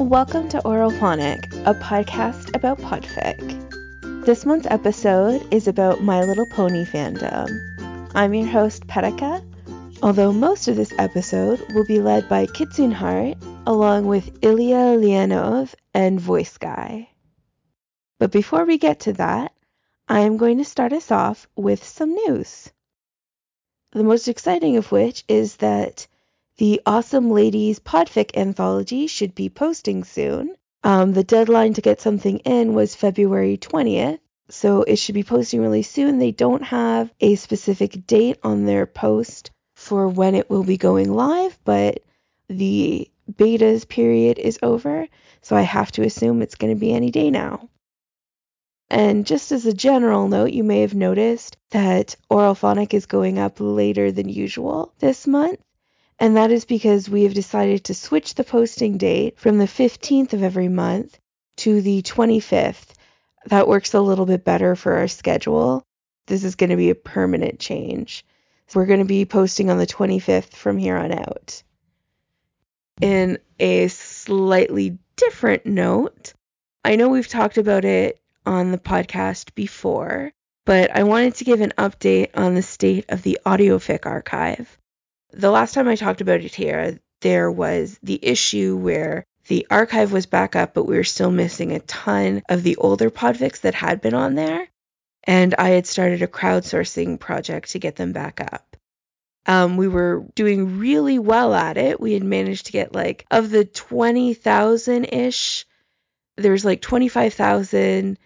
Welcome to Auralphonic, a podcast about podfic. This month's episode is about My Little Pony fandom. I'm your host, Paraka, although most of this episode will be led by Kitsune Heart, along with Illya Leonov and Voice Guy. But before we get to that, I am going to start us off with some news. The most exciting of which is that the Awesome Ladies Podfic anthology should be posting soon. Um, the deadline to get something in was February 20th, so it should be posting really soon. They don't have a specific date on their post for when it will be going live, but the beta's period is over, so I have to assume it's going to be any day now. And just as a general note, you may have noticed that Auralphonic is going up later than usual this month and that is because we have decided to switch the posting date from the 15th of every month to the 25th. That works a little bit better for our schedule. This is going to be a permanent change. We're going to be posting on the 25th from here on out. In a slightly different note, I know we've talked about it on the podcast before, but I wanted to give an update on the state of the AudioFic archive. The last time I talked about it here, there was the issue where the archive was back up, but we were still missing a ton of the older podfics that had been on there. And I had started a crowdsourcing project to get them back up. Um, we were doing really well at it. We had managed to get like, of the 20,000 ish, there was like 25,000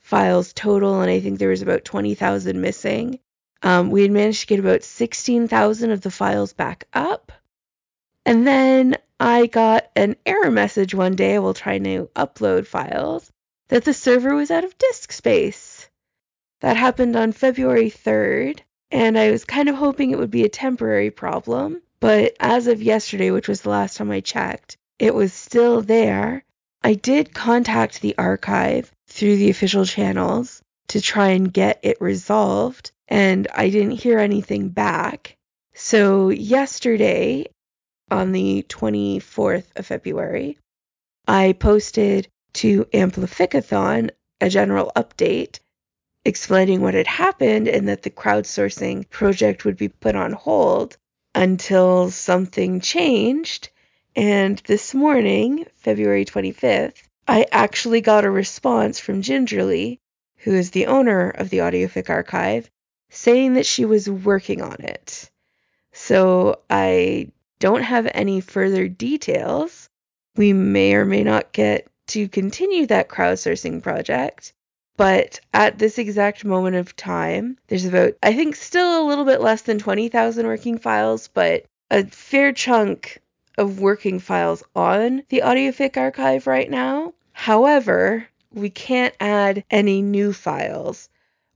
files total, and I think there was about 20,000 missing. Um, we had managed to get about 16,000 of the files back up. And then I got an error message one day while trying to upload files that the server was out of disk space. That happened on February 3rd, and I was kind of hoping it would be a temporary problem. But as of yesterday, which was the last time I checked, it was still there. I did contact the archive through the official channels to try and get it resolved, and I didn't hear anything back. So, yesterday, on the 24th of February, I posted to Amplificathon a general update explaining what had happened and that the crowdsourcing project would be put on hold until something changed. And this morning, February 25th, I actually got a response from Gingerly, who is the owner of the Audiofic archive, saying that she was working on it. So I don't have any further details. We may or may not get to continue that crowdsourcing project. But at this exact moment of time, there's about, I think, still a little bit less than 20,000 working files, but a fair chunk of working files on the AudioFic archive right now. However, we can't add any new files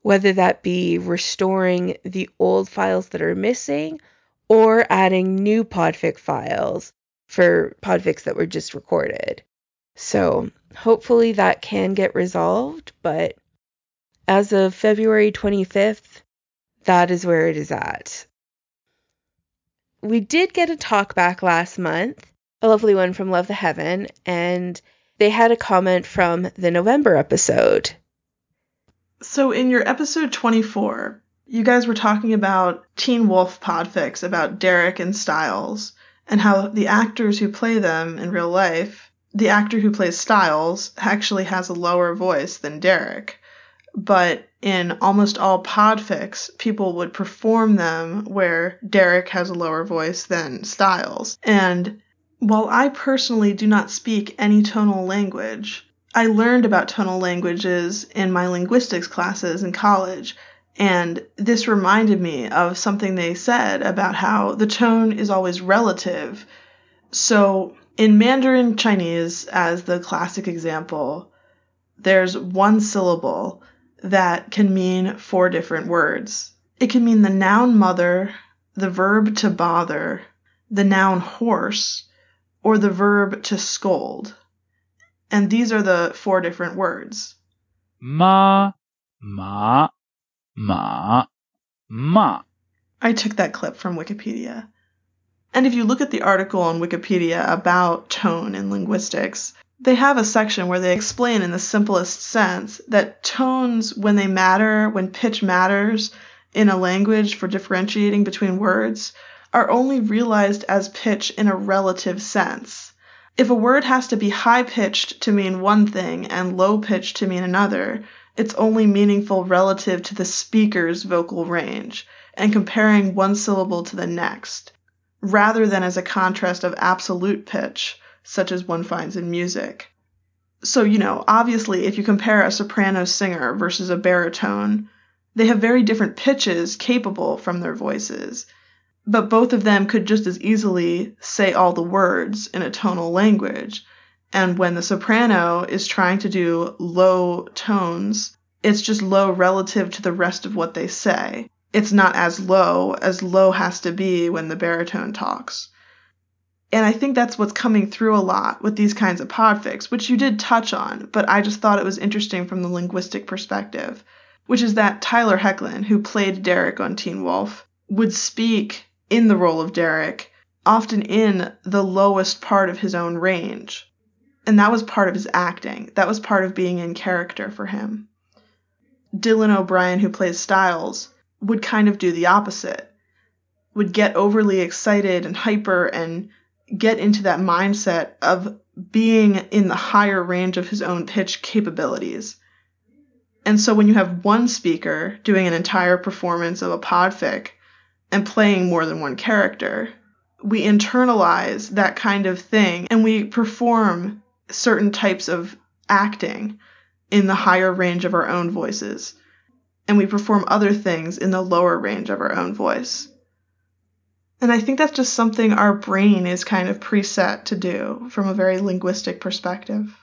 whether that be restoring the old files that are missing or adding new podfic files for podfics that were just recorded. So hopefully that can get resolved, but as of February 25th, that is where it is at. We did get a talk back last month, a lovely one from Love the Heaven, and they had a comment from the November episode. So in your episode 24, you guys were talking about Teen Wolf podfics about Derek and Stiles and how the actors who play them in real life, the actor who plays Stiles actually has a lower voice than Derek. But in almost all podfics, people would perform them where Derek has a lower voice than Styles. And while I personally do not speak any tonal language, I learned about tonal languages in my linguistics classes in college, and this reminded me of something they said about how the tone is always relative. So, in Mandarin Chinese, as the classic example, there's one syllable that can mean four different words. It can mean the noun mother, the verb to bother, the noun horse, or the verb to scold. And these are the four different words. Ma, ma, ma, ma. I took that clip from Wikipedia. And if you look at the article on Wikipedia about tone in linguistics, they have a section where they explain in the simplest sense that tones, when they matter, when pitch matters in a language for differentiating between words, are only realized as pitch in a relative sense. If a word has to be high pitched to mean one thing and low pitched to mean another, it's only meaningful relative to the speaker's vocal range and comparing one syllable to the next, rather than as a contrast of absolute pitch such as one finds in music. So, you know, obviously, if you compare a soprano singer versus a baritone, they have very different pitches capable from their voices, but both of them could just as easily say all the words in a tonal language. And when the soprano is trying to do low tones, it's just low relative to the rest of what they say. It's not as low as low has to be when the baritone talks. And I think that's what's coming through a lot with these kinds of podfics, which you did touch on, but I just thought it was interesting from the linguistic perspective, which is that Tyler Hoechlin, who played Derek on Teen Wolf, would speak in the role of Derek, often in the lowest part of his own range. And that was part of his acting. That was part of being in character for him. Dylan O'Brien, who plays Stiles, would kind of do the opposite. Would get overly excited and hyper and get into that mindset of being in the higher range of his own pitch capabilities. And so when you have one speaker doing an entire performance of a podfic and playing more than one character, we internalize that kind of thing and we perform certain types of acting in the higher range of our own voices. And we perform other things in the lower range of our own voice. And I think that's just something our brain is kind of preset to do from a very linguistic perspective.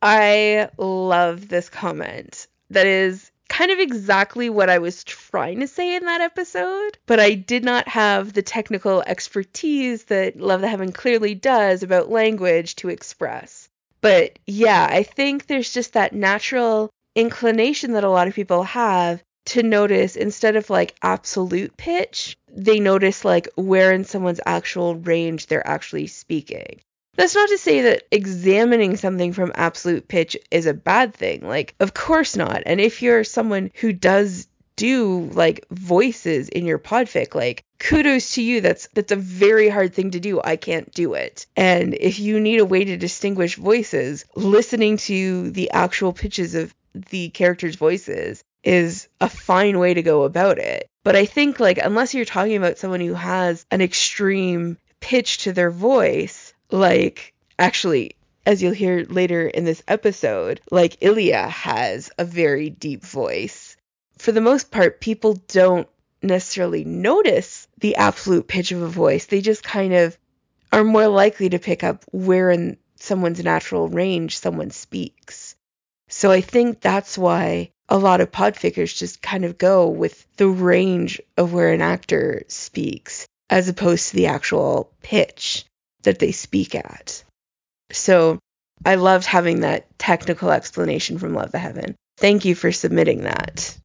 I love this comment. That is kind of exactly what I was trying to say in that episode, but I did not have the technical expertise that Love the Heaven clearly does about language to express. But yeah, I think there's just that natural inclination that a lot of people have to notice instead of like absolute pitch, they notice like where in someone's actual range they're actually speaking. That's not to say that examining something from absolute pitch is a bad thing. Like, of course not. And if you're someone who does do like voices in your podfic, like kudos to you. That's that's a very hard thing to do. I can't do it. And if you need a way to distinguish voices, listening to the actual pitches of the characters' voices is a fine way to go about it. But I think like unless you're talking about someone who has an extreme pitch to their voice, like actually as you'll hear later in this episode, like Illya has a very deep voice. For the most part, people don't necessarily notice the absolute pitch of a voice. They just kind of are more likely to pick up where in someone's natural range someone speaks. So I think that's why a lot of podfickers just kind of go with the range of where an actor speaks as opposed to the actual pitch that they speak at. So I loved having that technical explanation from Love the Heaven. Thank you for submitting that.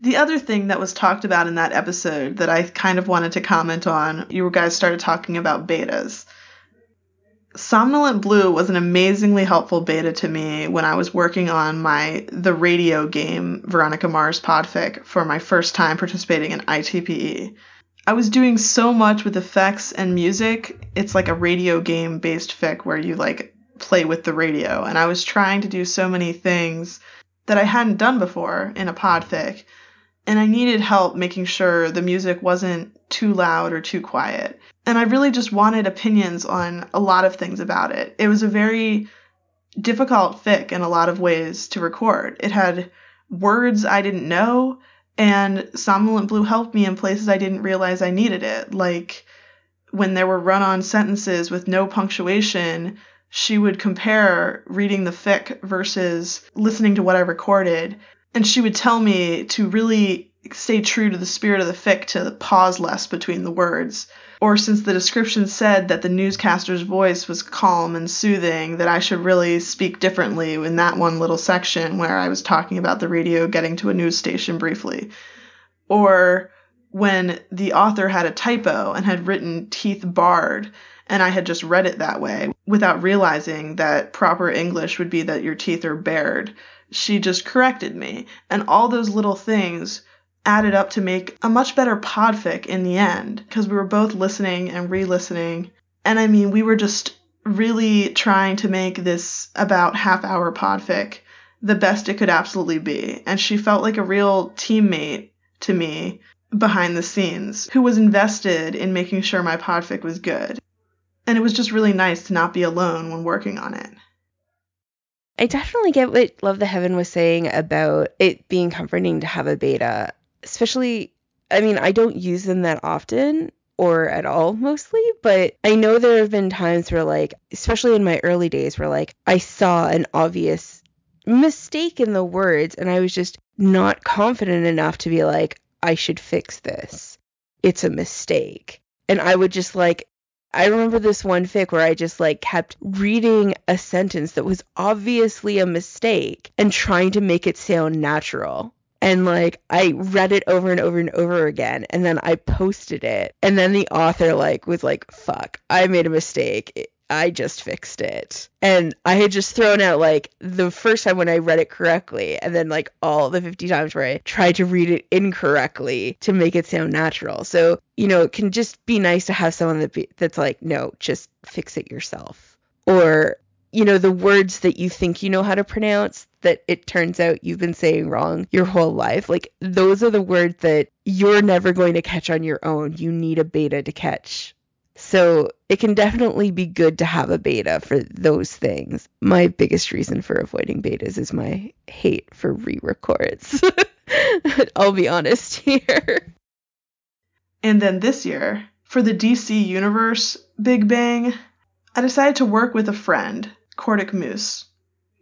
The other thing that was talked about in that episode that I kind of wanted to comment on, you guys started talking about betas. Somnolent Blue was an amazingly helpful beta to me when I was working on my the radio game Veronica Mars podfic for my first time participating in ITPE. I was doing so much with effects and music. It's like a radio game based fic where you like play with the radio and I was trying to do so many things that I hadn't done before in a podfic and I needed help making sure the music wasn't too loud or too quiet. And I really just wanted opinions on a lot of things about it. It was a very difficult fic in a lot of ways to record. It had words I didn't know and Somnolent Blue helped me in places I didn't realize I needed it. Like when there were run on sentences with no punctuation, she would compare reading the fic versus listening to what I recorded. And she would tell me to really stay true to the spirit of the fic to pause less between the words. Or since the description said that the newscaster's voice was calm and soothing, that I should really speak differently in that one little section where I was talking about the radio getting to a news station briefly. Or when the author had a typo and had written teeth barred and I had just read it that way without realizing that proper English would be that your teeth are bared. She just corrected me. And all those little things added up to make a much better podfic in the end because we were both listening and re listening. And I mean, we were just really trying to make this about half hour podfic the best it could absolutely be. And she felt like a real teammate to me behind the scenes who was invested in making sure my podfic was good. And it was just really nice to not be alone when working on it. I definitely get what Love the Heaven was saying about it being comforting to have a beta, especially, I mean, I don't use them that often or at all mostly, but I know there have been times where, like, especially in my early days, where, like, I saw an obvious mistake in the words and I was just not confident enough to be like, I should fix this. It's a mistake. And I would just like I remember this one fic where I just like kept reading a sentence that was obviously a mistake and trying to make it sound natural. And like I read it over and over and over again and then I posted it and then the author like was like fuck, I made a mistake. I just fixed it. And I had just thrown out like the first time when I read it correctly, and then like all the 50 times where I tried to read it incorrectly to make it sound natural. So, you know, it can just be nice to have someone that be, that's like, no, just fix it yourself. Or, you know, the words that you think you know how to pronounce that it turns out you've been saying wrong your whole life. Like, those are the words that you're never going to catch on your own. You need a beta to catch so it can definitely be good to have a beta for those things. My biggest reason for avoiding betas is my hate for re records. I'll be honest here. And then this year, for the DC Universe Big Bang, I decided to work with a friend, Cordic Moose.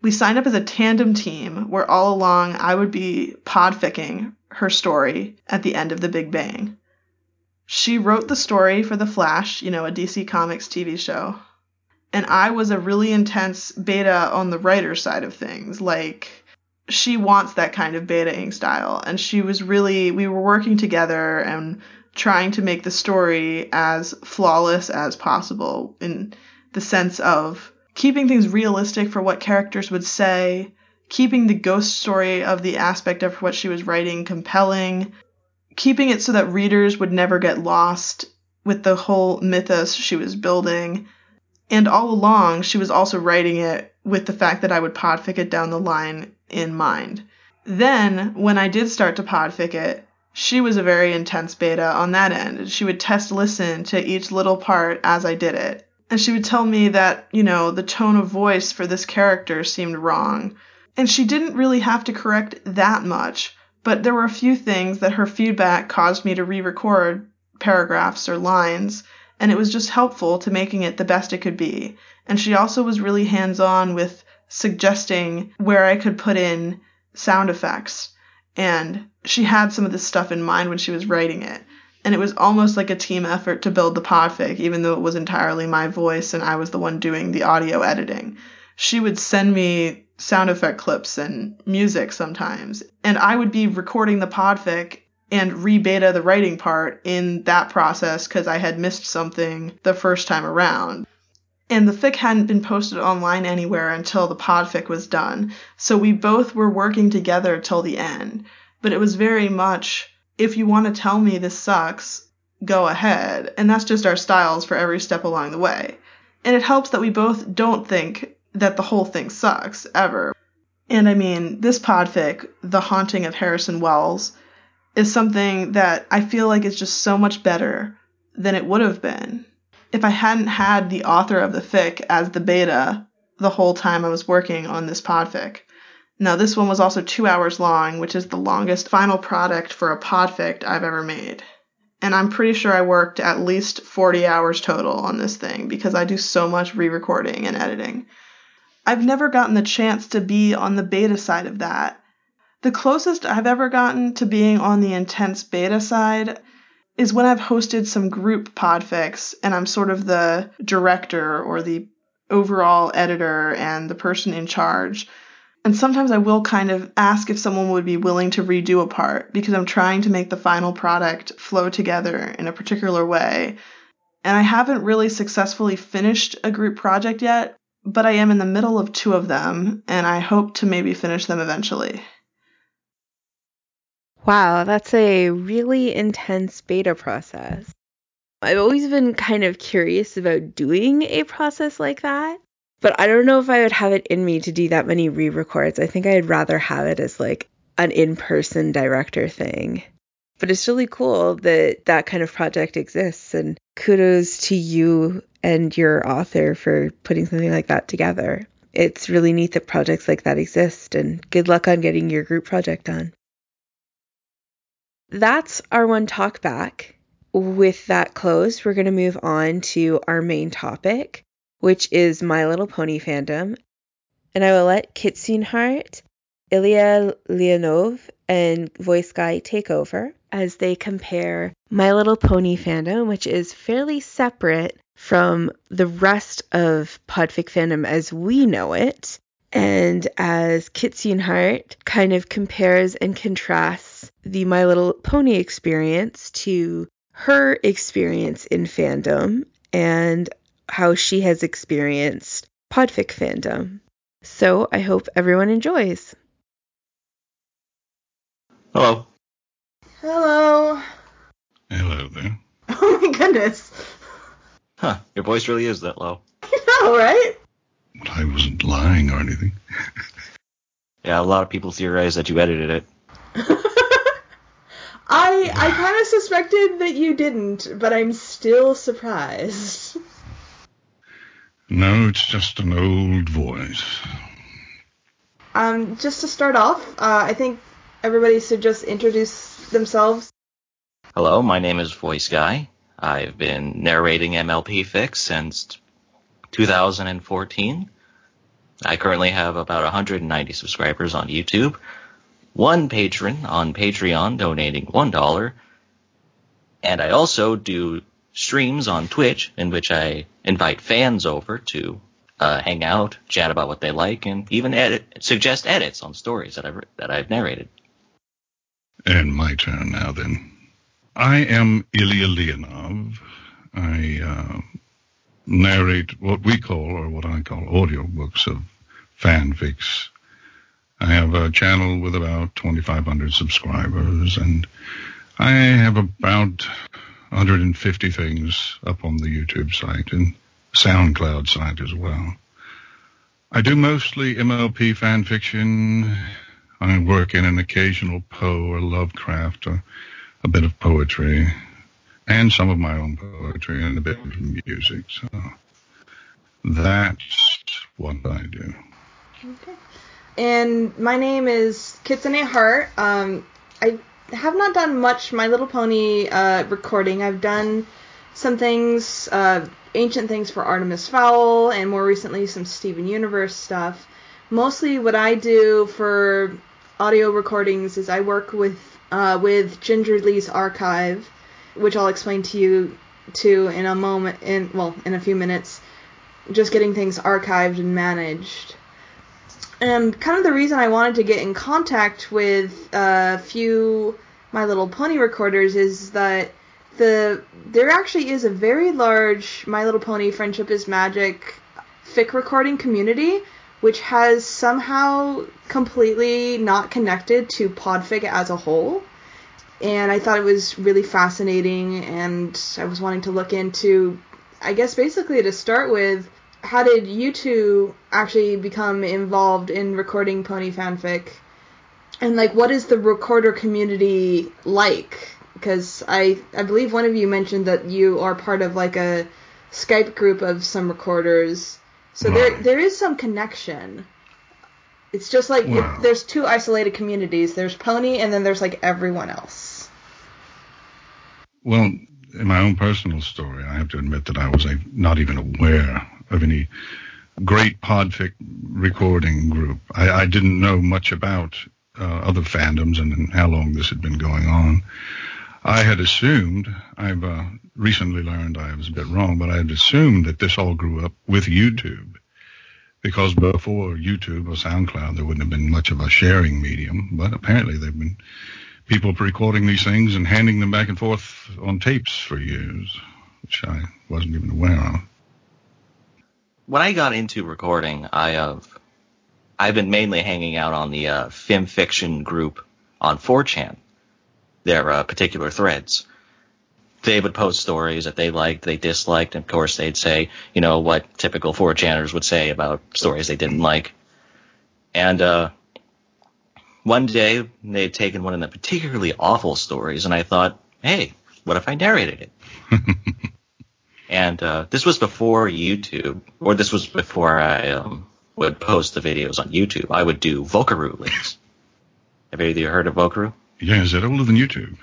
We signed up as a tandem team where all along I would be podficking her story at the end of the Big Bang. She wrote the story for The Flash, you know, a DC Comics TV show. And I was a really intense beta on the writer side of things. Like, she wants that kind of betaing style. And she was really, we were working together and trying to make the story as flawless as possible in the sense of keeping things realistic for what characters would say, keeping the ghost story of the aspect of what she was writing compelling, keeping it so that readers would never get lost with the whole mythos she was building. And all along, she was also writing it with the fact that I would podfic it down the line in mind. Then, when I did start to podfic it, she was a very intense beta on that end. She would test listen to each little part as I did it. And she would tell me that, you know, the tone of voice for this character seemed wrong. And she didn't really have to correct that much but there were a few things that her feedback caused me to re record paragraphs or lines, and it was just helpful to making it the best it could be. And she also was really hands on with suggesting where I could put in sound effects. And she had some of this stuff in mind when she was writing it. And it was almost like a team effort to build the podfic, even though it was entirely my voice and I was the one doing the audio editing. She would send me sound effect clips and music sometimes. And I would be recording the podfic and re-beta the writing part in that process because I had missed something the first time around. And the fic hadn't been posted online anywhere until the podfic was done, so we both were working together till the end. But it was very much, if you want to tell me this sucks, go ahead. And that's just our styles for every step along the way. And it helps that we both don't think that the whole thing sucks ever. And I mean, this podfic, The Haunting of Harrison Wells, is something that I feel like is just so much better than it would have been if I hadn't had the author of the fic as the beta the whole time I was working on this podfic. Now, this one was also two hours long, which is the longest final product for a podfic I've ever made. And I'm pretty sure I worked at least 40 hours total on this thing because I do so much re recording and editing. I've never gotten the chance to be on the beta side of that. The closest I've ever gotten to being on the intense beta side is when I've hosted some group podfics and I'm sort of the director or the overall editor and the person in charge. And sometimes I will kind of ask if someone would be willing to redo a part because I'm trying to make the final product flow together in a particular way. And I haven't really successfully finished a group project yet, but I am in the middle of two of them, and I hope to maybe finish them eventually. Wow, that's a really intense beta process. I've always been kind of curious about doing a process like that, but I don't know if I would have it in me to do that many re records. I think I'd rather have it as like an in person director thing. But it's really cool that that kind of project exists, and kudos to you and your author for putting something like that together. It's really neat that projects like that exist, and good luck on getting your group project done. That's our one talk back. With that closed, we're going to move on to our main topic, which is My Little Pony fandom. And I will let Kitsune Heart, Illya Leonov, and Voice Guy take over as they compare My Little Pony fandom, which is fairly separate from the rest of Podfic fandom as we know it, and as Kitsune Heart kind of compares and contrasts the My Little Pony experience to her experience in fandom and how she has experienced Podfic fandom. So I hope everyone enjoys. Hello. Hello. Hello there. Oh my goodness. Huh, your voice really is that low. I know, right? I wasn't lying or anything. Yeah, a lot of people theorize that you edited it. I I kind of suspected that you didn't, but I'm still surprised. No, it's just an old voice. Um, just to start off, uh, I think everybody should just introduce themselves. Hello, my name is Voice Guy. I've been narrating MLP Fix since 2014. I currently have about 190 subscribers on YouTube, one patron on Patreon donating $1, and I also do streams on Twitch in which I invite fans over to uh, hang out, chat about what they like, and even edit, suggest edits on stories that I've that I've narrated. And my turn now then. I am Illya Leonov. I uh, narrate what we call, or what I call, audiobooks of fanfics. I have a channel with about 2,500 subscribers, and I have about 150 things up on the YouTube site and SoundCloud site as well. I do mostly MLP fan fiction. I work in an occasional Poe or Lovecraft or a bit of poetry and some of my own poetry and a bit of music. So that's what I do. Okay. And my name is Kitsune Heart. Um, I have not done much My Little Pony uh, recording. I've done some things, uh, ancient things for Artemis Fowl, and more recently some Steven Universe stuff. Mostly, what I do for audio recordings is I work with uh, with Gingerly's archive, which I'll explain to you to in a moment. In well, in a few minutes. Just getting things archived and managed. And kind of the reason I wanted to get in contact with uh, a few My Little Pony recorders is that the there actually is a very large My Little Pony Friendship is Magic fic recording community, which has somehow completely not connected to Podfic as a whole. And I thought it was really fascinating, and I was wanting to look into, I guess basically to start with, how did you two actually become involved in recording pony fanfic? And like, what is the recorder community like? Because I I believe one of you mentioned that you are part of like a Skype group of some recorders, so there there is some connection. It's just like Wow. it, there's two isolated communities. There's Pony, and then there's like everyone else. Well, in my own personal story, I have to admit that I was a, not even aware of any great podfic recording group. I, I didn't know much about uh, other fandoms and, and how long this had been going on. I had assumed, I've uh, recently learned I was a bit wrong, but I had assumed that this all grew up with YouTube because before YouTube or SoundCloud, there wouldn't have been much of a sharing medium, but apparently there've been people recording these things and handing them back and forth on tapes for years, which I wasn't even aware of. When I got into recording, I have I've been mainly hanging out on the uh, film fiction group on 4chan, their uh, particular threads. They would post stories that they liked, they disliked, and of course they'd say, you know, what typical 4chaners would say about stories they didn't like. And uh, one day they had taken one of the particularly awful stories, and I thought, hey, what if I narrated it? and uh, this was before YouTube, or this was before I um, would post the videos on YouTube. I would do Vocaroo links. Have any of you heard of Vocaroo? Yeah, is that older than YouTube?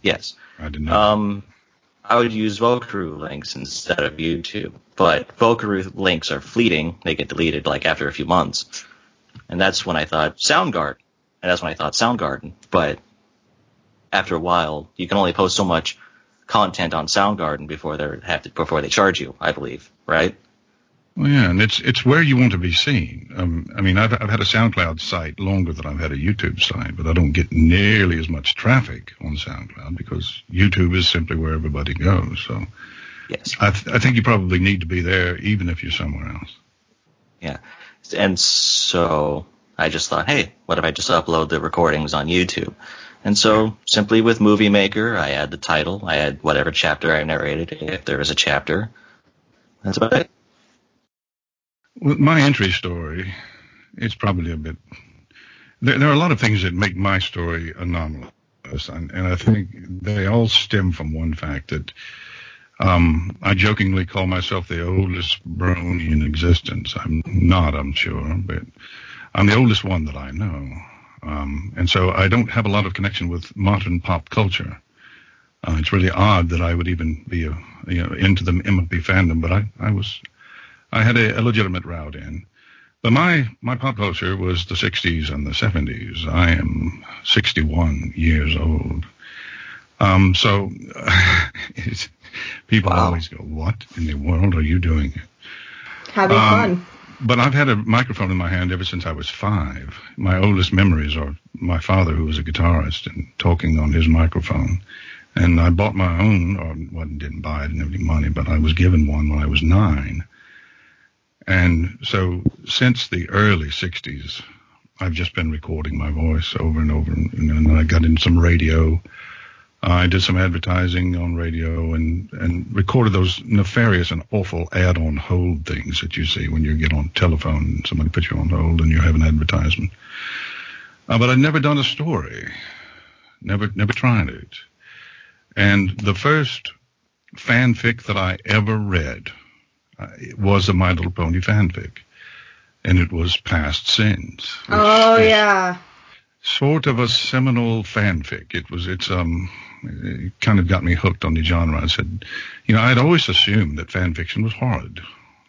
Yes. I didn't know. Um, I would use Vocaroo links instead of YouTube, but Vocaroo links are fleeting. They get deleted like after a few months. And that's when I thought Soundgarden. And that's when I thought Soundgarden. But after a while, you can only post so much content on Soundgarden before they have to, before they charge you, I believe, right? Well, yeah, and it's it's where you want to be seen. Um, I mean, I've I've had a SoundCloud site longer than I've had a YouTube site, but I don't get nearly as much traffic on SoundCloud because YouTube is simply where everybody goes. So, yes, I th- I think you probably need to be there even if you're somewhere else. Yeah, and so I just thought, hey, what if I just upload the recordings on YouTube? And so simply with Movie Maker, I add the title, I add whatever chapter I narrated, if there is a chapter. That's about it. With my entry story, it's probably a bit. There, there are a lot of things that make my story anomalous, and, and I think they all stem from one fact that um, I jokingly call myself the oldest brony in existence. I'm not, I'm sure, but I'm the oldest one that I know. Um, and so I don't have a lot of connection with modern pop culture. Uh, it's really odd that I would even be a, you know, into the MLP fandom, but I, I was I had a, a legitimate route in. But my, my pop culture was the 60s and the 70s. I am 61 years old. Um, so people wow. always go, what in the world are you doing? Having um, fun. But I've had a microphone in my hand ever since I was five. My oldest memories are my father, who was a guitarist, and talking on his microphone. And I bought my own, or well, didn't buy it, didn't have any money, but I was given one when I was nine. And so since the early 60s, I've just been recording my voice over and over. And, and I got in some radio. I did some advertising on radio and, and recorded those nefarious and awful ad on hold things that you see when you get on telephone and somebody puts you on hold and you have an advertisement. Uh, but I'd never done a story. Never, never tried it. And the first fanfic that I ever read uh, it was a My Little Pony fanfic, and it was Past Sins. Oh yeah. Sort of a seminal fanfic. It was. It's um. It kind of got me hooked on the genre. I said, you know, I'd always assumed that fan fiction was horrid.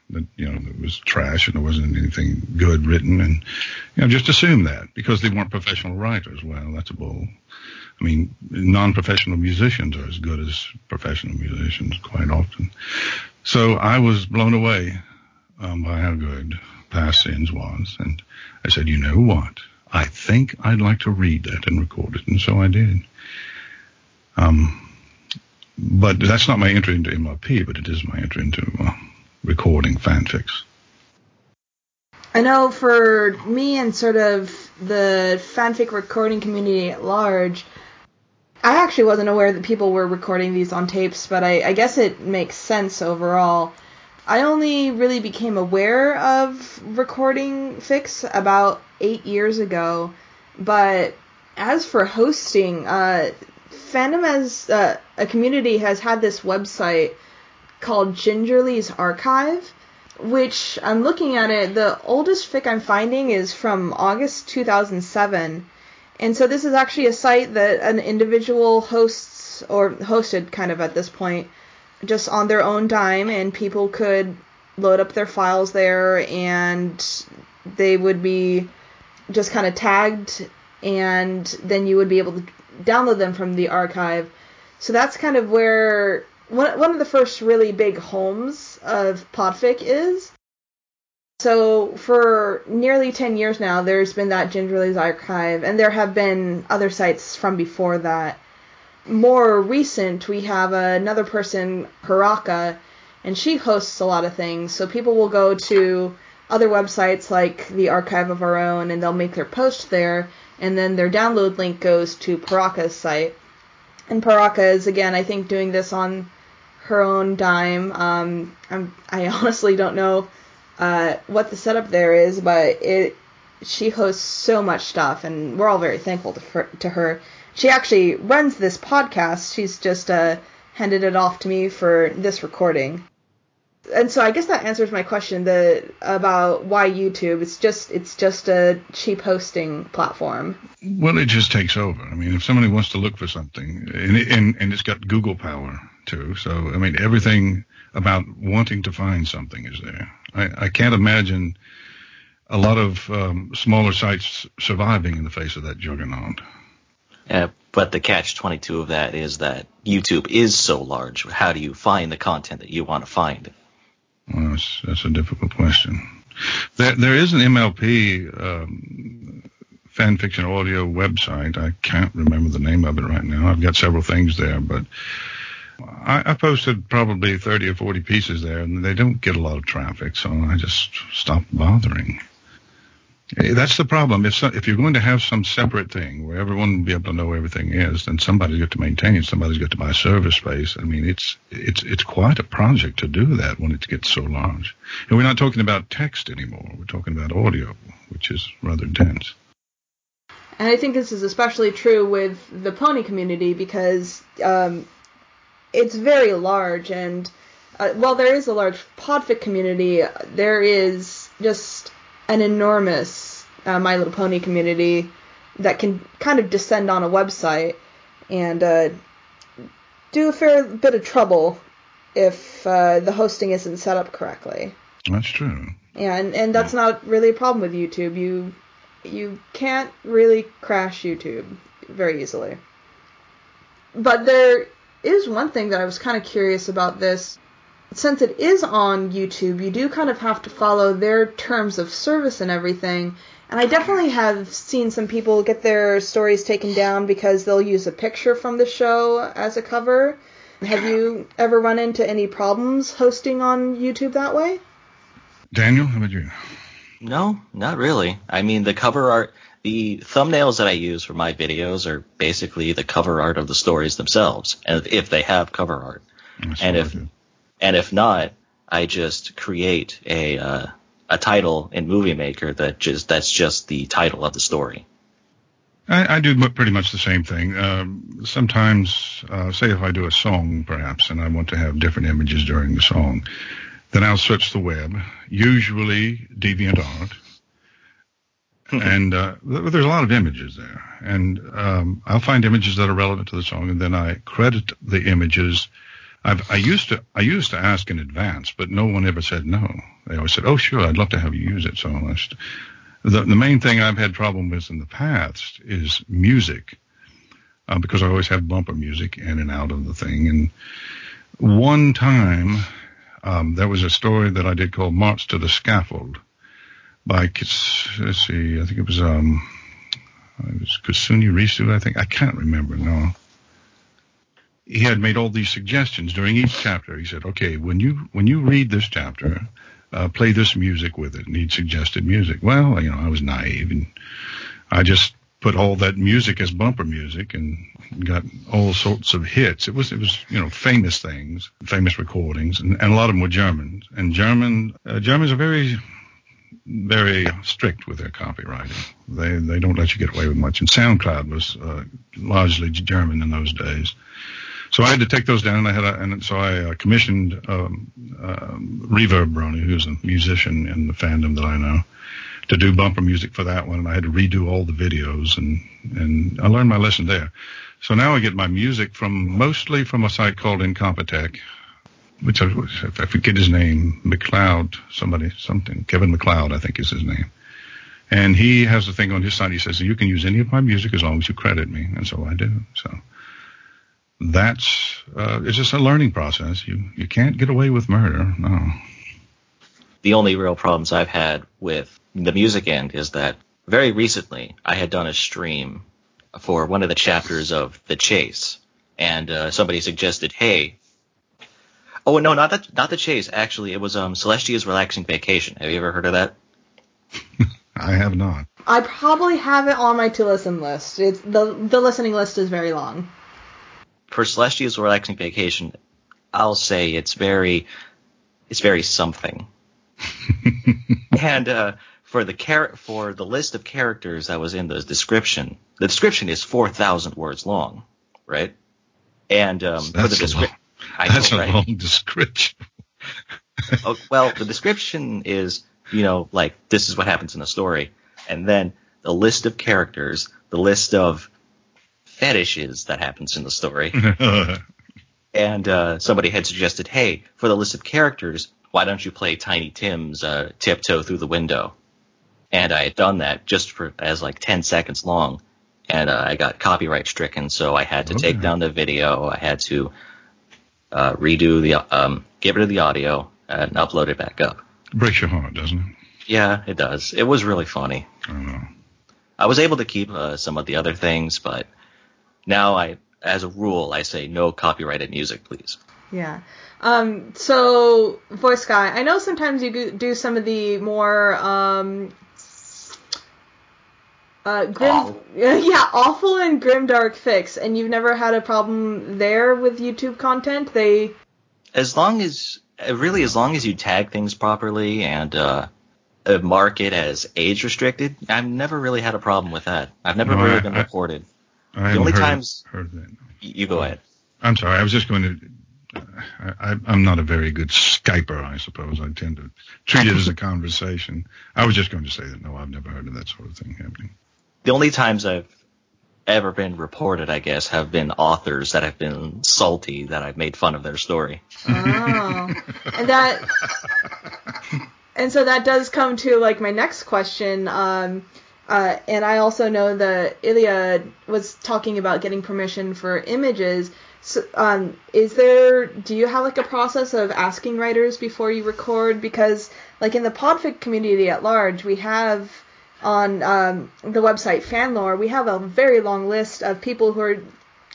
That you know it was trash and there wasn't anything good written, and you know just assumed that because they weren't professional writers. Well, that's a bull. I mean, non-professional musicians are as good as professional musicians quite often. So I was blown away um, by how good Past Sins was. And I said, you know what? I think I'd like to read that and record it. And so I did. Um, but that's not my entry into MLP, but it is my entry into uh, recording fanfics. I know for me and sort of the fanfic recording community at large, I actually wasn't aware that people were recording these on tapes, but I, I guess it makes sense overall. I only really became aware of recording fix about eight years ago, but as for hosting, uh, fandom as uh, a community has had this website called Gingerly's Archive, which I'm looking at it. The oldest fic I'm finding is from August 2007 and so this is actually a site that an individual hosts or hosted kind of at this point just on their own dime and people could load up their files there and they would be just kind of tagged and then you would be able to download them from the archive. So that's kind of where one, one of the first really big homes of Podfic is. So for nearly 10 years now, there's been that Gingerly's archive, and there have been other sites from before that. More recent, we have another person, Paraka, and she hosts a lot of things. So people will go to other websites like the Archive of Our Own, and they'll make their post there, and then their download link goes to Paraka's site. And Paraka is again, I think, doing this on her own dime. Um, I'm, I honestly don't know uh, what the setup there is, but it she hosts so much stuff, and we're all very thankful to, for, to her. She actually runs this podcast. She's just uh, handed it off to me for this recording. And so I guess that answers my question the about why YouTube. It's just it's just a cheap hosting platform. Well, it just takes over. I mean, if somebody wants to look for something, and it, and, and it's got Google power too, so I mean everything about wanting to find something is there. I, I can't imagine a lot of um, smaller sites surviving in the face of that juggernaut. Uh, but the catch 22 of that is that YouTube is so large. How do you find the content that you want to find? Well, that's, that's a difficult question. There, there is an MLP um, fan fiction audio website. I can't remember the name of it right now. I've got several things there, but I, I posted probably 30 or 40 pieces there, and they don't get a lot of traffic, so I just stopped bothering. Eh, That's the problem. If so, if you're going to have some separate thing where everyone will be able to know everything is, then somebody's got to maintain it. Somebody's got to buy server space. I mean, it's it's it's quite a project to do that when it gets so large. And we're not talking about text anymore. We're talking about audio, which is rather dense. And I think this is especially true with the pony community because um, it's very large, and uh, while there is a large podfic community, there is just an enormous uh, My Little Pony community that can kind of descend on a website and uh, do a fair bit of trouble if uh, the hosting isn't set up correctly. That's true. Yeah, and, and that's not really a problem with YouTube. You you can't really crash YouTube very easily. But there is one thing that I was kind of curious about this. Since it is on YouTube, you do kind of have to follow their terms of service and everything. And I definitely have seen some people get their stories taken down because they'll use a picture from the show as a cover. Have you ever run into any problems hosting on YouTube that way? Daniel, how about you? No, not really. I mean, the cover art, the thumbnails that I use for my videos are basically the cover art of the stories themselves, and if they have cover art, That's and if do. And if not, I just create a uh, a title in Movie Maker that just that's just the title of the story. I, I do pretty much the same thing. Um, sometimes, uh, say if I do a song, perhaps, and I want to have different images during the song, then I'll search the web, usually DeviantArt, and uh, there's a lot of images there, and um, I'll find images that are relevant to the song, and then I credit the images. I've, I used to I used to ask in advance, but no one ever said no. They always said, "Oh, sure, I'd love to have you use it." So the the main thing I've had problem with in the past is music, uh, because I always have bumper music in and out of the thing. And one time, um, there was a story that I did called "March to the Scaffold" by let's see, I think it was um, it was Kusuni Risu. I think I can't remember now. He had made all these suggestions during each chapter. He said, "Okay, when you when you read this chapter." uh, play this music with it. And he'd suggested music. Well, you know, I was naive and I just put all that music as bumper music and got all sorts of hits. It was, it was, you know, famous things, famous recordings, and, and a lot of them were German. And German, uh, Germans are very, very strict with their copywriting. They, they don't let you get away with much. And SoundCloud was uh, largely German in those days. So I had to take those down, and I had a, and so I uh, commissioned um, um, Reverb Brony, who's a musician in the fandom that I know, to do bumper music for that one. And I had to redo all the videos, and and I learned my lesson there. So now I get my music from mostly from a site called Incompetech, which I, I forget his name, MacLeod, somebody, something, Kevin MacLeod, I think is his name. And he has a thing on his site. He says you can use any of my music as long as you credit me, and so I do. So that's uh, it's just a learning process. You you can't get away with murder. No. The only real problems I've had with the music end is that very recently I had done a stream for one of the chapters of The Chase, and uh, somebody suggested, "Hey, oh no, not the not the Chase. Actually, it was um Celestia's Relaxing Vacation. Have you ever heard of that? I have not. I probably have it on my to listen list. It's the the listening list is very long. For Celestia's Relaxing Vacation, I'll say it's very it's very something. and uh, for the char- for the list of characters that was in the description, the description is four thousand words long, right? And um, for the That's a description, long, that's a long description. oh, well, the description is, you know, like this is what happens in the story, and then the list of characters, the list of fetishes that happens in the story, and uh, somebody had suggested, hey, for the list of characters, why don't you play Tiny Tim's uh, Tiptoe Through the Window? And I had done that just for as like 10 seconds long, and uh, I got copyright stricken, so I had to Oh, take down the video, I had to uh, redo the, um, get rid of the audio, and upload it back up. Breaks your heart, doesn't it? Yeah, it does. It was really funny. I know. I was able to keep uh, some of the other things, but now I, as a rule, I say no copyrighted music, please. Yeah. Um, so, Voice Guy, I know sometimes you do some of the more um, uh, grim, Awful. yeah, awful and grimdark fix, and you've never had a problem there with YouTube content. They, as long as uh, really as long as you tag things properly and uh, uh, mark it as age restricted, I've never really had a problem with that. I've never No, really I- been reported. I haven't only heard, times- heard that. You go ahead. I'm sorry. I was just going to. I, I, I'm not a very good Skyper, I suppose. I tend to treat it as a conversation. I was just going to say that no, I've never heard of that sort of thing happening. The only times I've ever been reported, I guess, have been authors that have been salty that I've made fun of their story. oh, and that, and so that does come to like my next question. Um, uh, and I also know that Illya was talking about getting permission for images. So, um, is there? Do you have like a process of asking writers before you record? Because like in the podfic community at large, we have on um, the website Fanlore, we have a very long list of people who are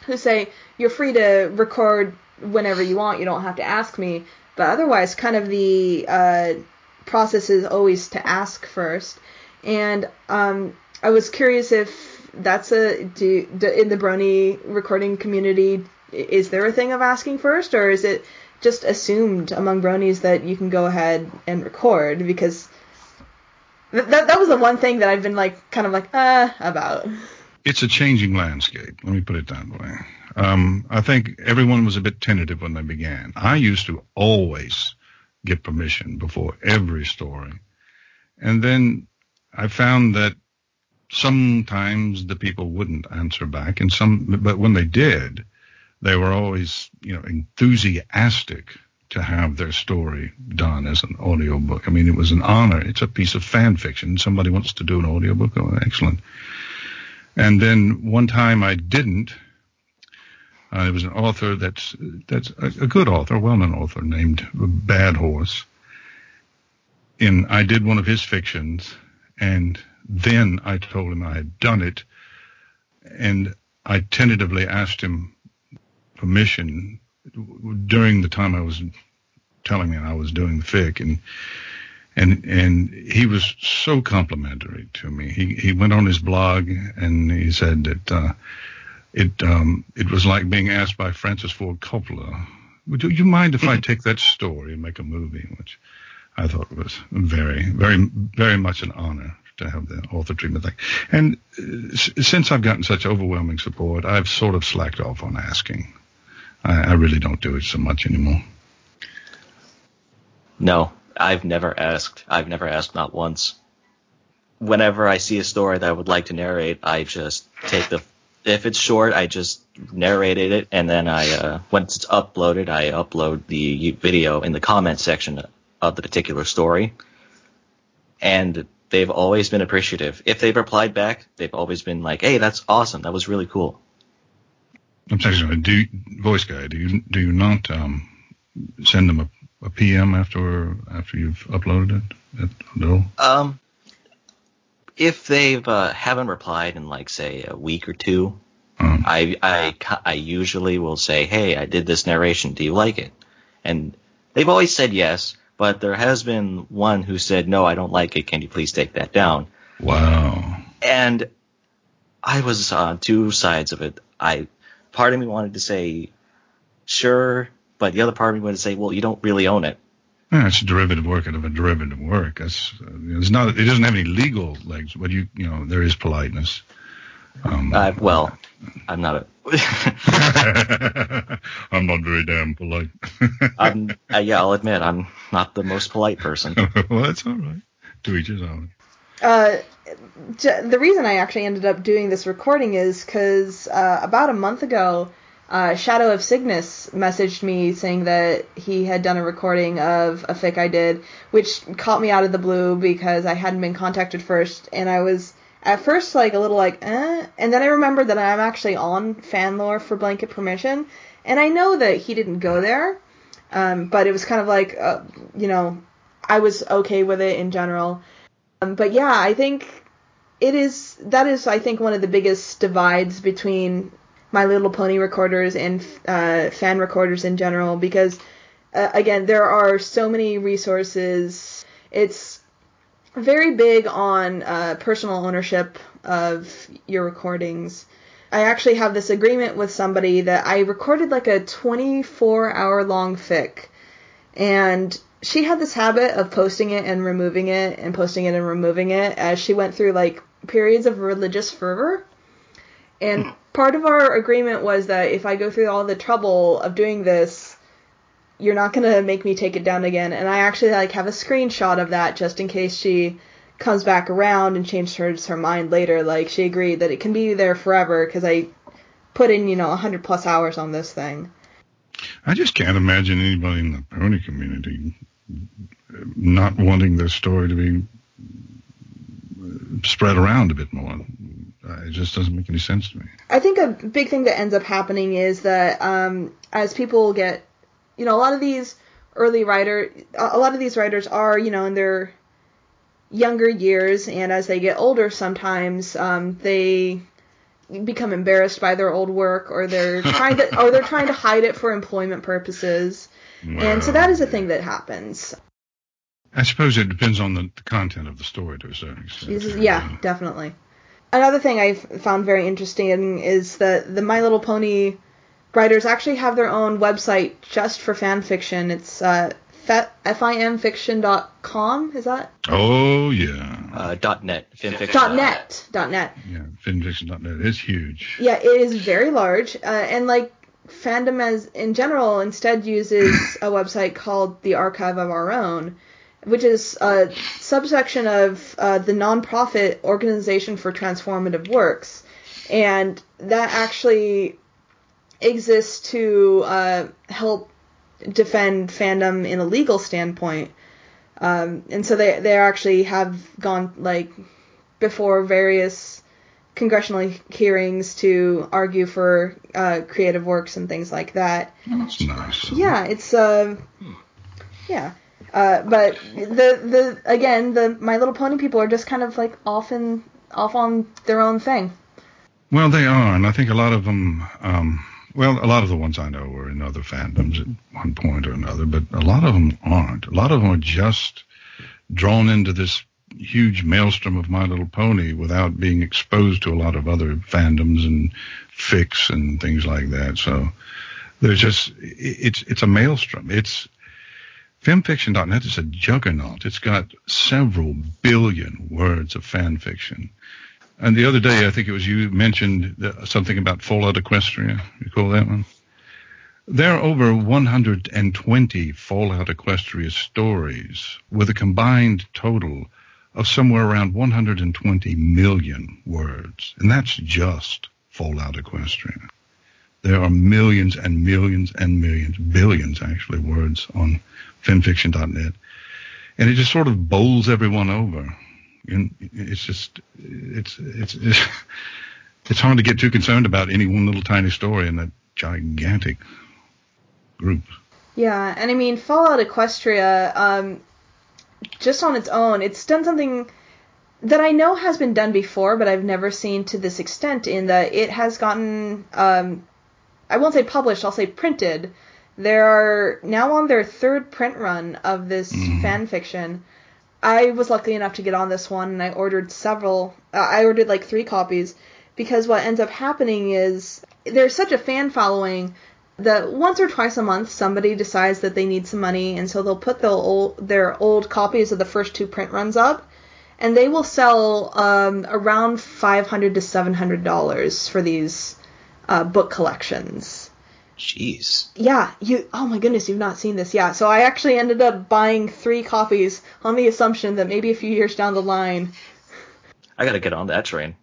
who say you're free to record whenever you want. You don't have to ask me. But otherwise, kind of the uh, process is always to ask first. And um, I was curious if that's a do, do in the Brony recording community. Is there a thing of asking first, or is it just assumed among Bronies that you can go ahead and record? Because th- that that was the one thing that I've been like kind of like uh about. It's a changing landscape. Let me put it that way. Um, I think everyone was a bit tentative when they began. I used to always get permission before every story. And then I found that sometimes the people wouldn't answer back and some, but when they did, they were always, you know, enthusiastic to have their story done as an audiobook. I mean, it was an honor. It's a piece of fan fiction. Somebody wants to do an audiobook. Oh, excellent. And then one time I didn't. Uh, there was an author that's that's a, a good author, a well-known author named Bad Horse. And I did one of his fictions, and then I told him I had done it, and I tentatively asked him permission during the time I was telling him I was doing the fic, and and and he was so complimentary to me. He he went on his blog and he said that uh, it um, it was like being asked by Francis Ford Coppola, would you, you mind if I take that story and make a movie? Which I thought it was very very very much an honor to have the author treatment thing. And uh, s- since I've gotten such overwhelming support, I've sort of slacked off on asking. I, I really don't do it so much anymore. No, I've never asked. I've never asked not once. Whenever I see a story that I would like to narrate, I just take the. If it's short, I just narrated it, and then I, uh, once it's uploaded, I upload the video in the comment section of the particular story. And they've always been appreciative. If they've replied back, they've always been like, "Hey, that's awesome. That was really cool." I'm sorry, do you, voice guy, do you do you not um, send them a a PM after after you've uploaded it at all? Um, if they've uh, haven't replied in like say a week or two, Um, I, I I usually will say, hey, I did this narration. Do you like it? And they've always said yes, but there has been one who said, no, I don't like it. Can you please take that down? wow. And I was on two sides of it. I part of me wanted to say, sure, but the other part of me wanted to say, well, you don't really own it. Yeah, it's a derivative work of a derivative work. It's not. It doesn't have any legal legs, but you you know there is politeness. Um, Uh, well, I'm not a. I'm not very damn polite. I'm, uh, yeah, I'll admit I'm not the most polite person. well, that's all right. To each his own. Uh, j- the reason I actually ended up doing this recording is because uh, about a month ago, uh, Shadow of Cygnus messaged me saying that he had done a recording of a fic I did, which caught me out of the blue because I hadn't been contacted first, and I was at first like a little like, eh, and then I remembered that I'm actually on Fanlore for blanket permission, and I know that he didn't go there, um, but it was kind of like, uh, you know, I was okay with it in general. Um, but yeah, I think it is that is I think one of the biggest divides between My Little Pony recorders and uh, fan recorders in general because uh, again there are so many resources. It's very big on uh, personal ownership of your recordings. I actually have this agreement with somebody that I recorded like a 24 hour long fic and she had this habit of posting it and removing it and posting it and removing it as she went through like periods of religious fervor. And part of our agreement was that if I go through all the trouble of doing this, you're not going to make me take it down again. And I actually like have a screenshot of that just in case she comes back around and changes her mind later. Like she agreed that it can be there forever because I put in, you know, a 100 plus hours on this thing. I just can't imagine anybody in the pony community not wanting their story to be spread around a bit more. It just doesn't make any sense to me. I think a big thing that ends up happening is that um, as people get, you know, a lot of these early writer, a lot of these writers are, you know, in their younger years, and as they get older, sometimes um, they become embarrassed by their old work, or they're trying to, or they're trying to hide it for employment purposes, and so that is a thing that happens. I suppose it depends on the, the content of the story to a certain extent. Yeah, definitely. Another thing I've found very interesting is that the My Little Pony writers actually have their own website just for fan fiction. It's uh, fimfiction.com. Is that Oh yeah, Uh, dot .net, fanfiction. dot .net? Dot .net. yeah. Fimfiction.net is huge. Yeah, it is very large, uh, and like fandom as in general instead uses a website called the Archive of Our Own, which is a subsection of uh, the nonprofit Organization for Transformative Works, and that actually exists to uh, help defend fandom in a legal standpoint. Um, and so they they actually have gone like before various congressional hearings to argue for uh, creative works and things like that. That's nice. Yeah, it's uh, yeah. Uh, but the the again the My Little Pony people are just kind of like off in off on their own thing. Well, they are, and I think a lot of them. Um, well, a lot of the ones I know are in other fandoms at mm-hmm. one point or another, but a lot of them aren't. A lot of them are just drawn into this huge maelstrom of My Little Pony without being exposed to a lot of other fandoms and fics and things like that. So there's just it's it's a maelstrom. It's Fimfiction.net is a juggernaut. It's got several billion words of fan fiction. And the other day, I think it was you mentioned something about Fallout Equestria. You call that one? There are over 120 Fallout Equestria stories with a combined total of somewhere around 120 million words. And that's just Fallout Equestria. There are millions and millions and millions, billions actually, words on fanfiction.net. And it just sort of bowls everyone over. And it's just, it's, it's, it's, it's hard to get too concerned about any one little tiny story in that gigantic group. Yeah, and I mean Fallout Equestria, um, just on its own, it's done something that I know has been done before, but I've never seen to this extent. In that it has gotten, um, I won't say published, I'll say printed. There are now on their third print run of this Mhm. fan fiction. I was lucky enough to get on this one, and I ordered several. Uh, I ordered like three copies because what ends up happening is there's such a fan following that once or twice a month somebody decides that they need some money, and so they'll put their old, their old copies of the first two print runs up, and they will sell um, around five hundred to seven hundred dollars for these uh, book collections. Jeez. Yeah, you. Oh my goodness, you've not seen this. Yeah, so I actually ended up buying three copies on the assumption that maybe a few years down the line, I gotta get on that train.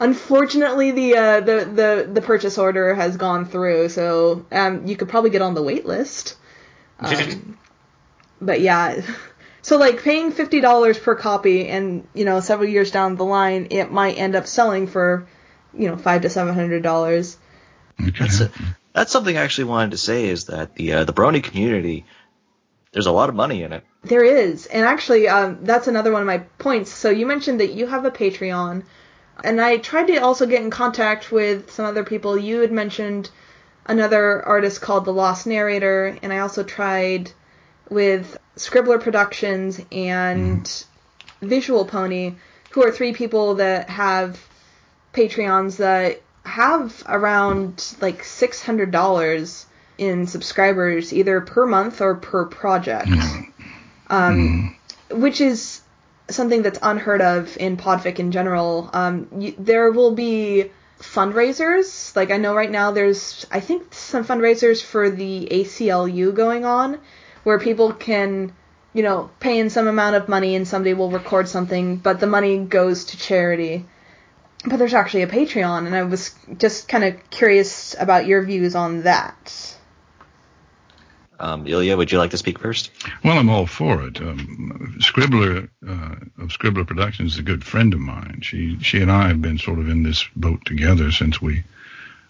unfortunately, the uh, the the the purchase order has gone through. So um, you could probably get on the wait list. Um, but yeah, so like paying fifty dollars per copy, and you know several years down the line, it might end up selling for, you know, five to seven hundred dollars. That's a, that's something I actually wanted to say is that the uh, the Brony community, there's a lot of money in it. There is, and actually, um, that's another one of my points. So you mentioned that you have a Patreon, and I tried to also get in contact with some other people. You had mentioned another artist called The Lost Narrator, and I also tried with Scribbler Productions and Visual Pony, who are three people that have Patreons that have around like six hundred dollars in subscribers either per month or per project Mm. um, which is something that's unheard of in podfic in general. Um, you, there will be fundraisers. Like I know right now, there's I think some fundraisers for the ACLU going on, where people can, you know, pay in some amount of money and somebody will record something, but the money goes to charity. But there's actually a Patreon, and I was just kind of curious about your views on that. Um, Illya, would you like to speak first? Well, I'm all for it. Um, Scribbler uh, of Scribbler Productions is a good friend of mine. She she and I have been sort of in this boat together since we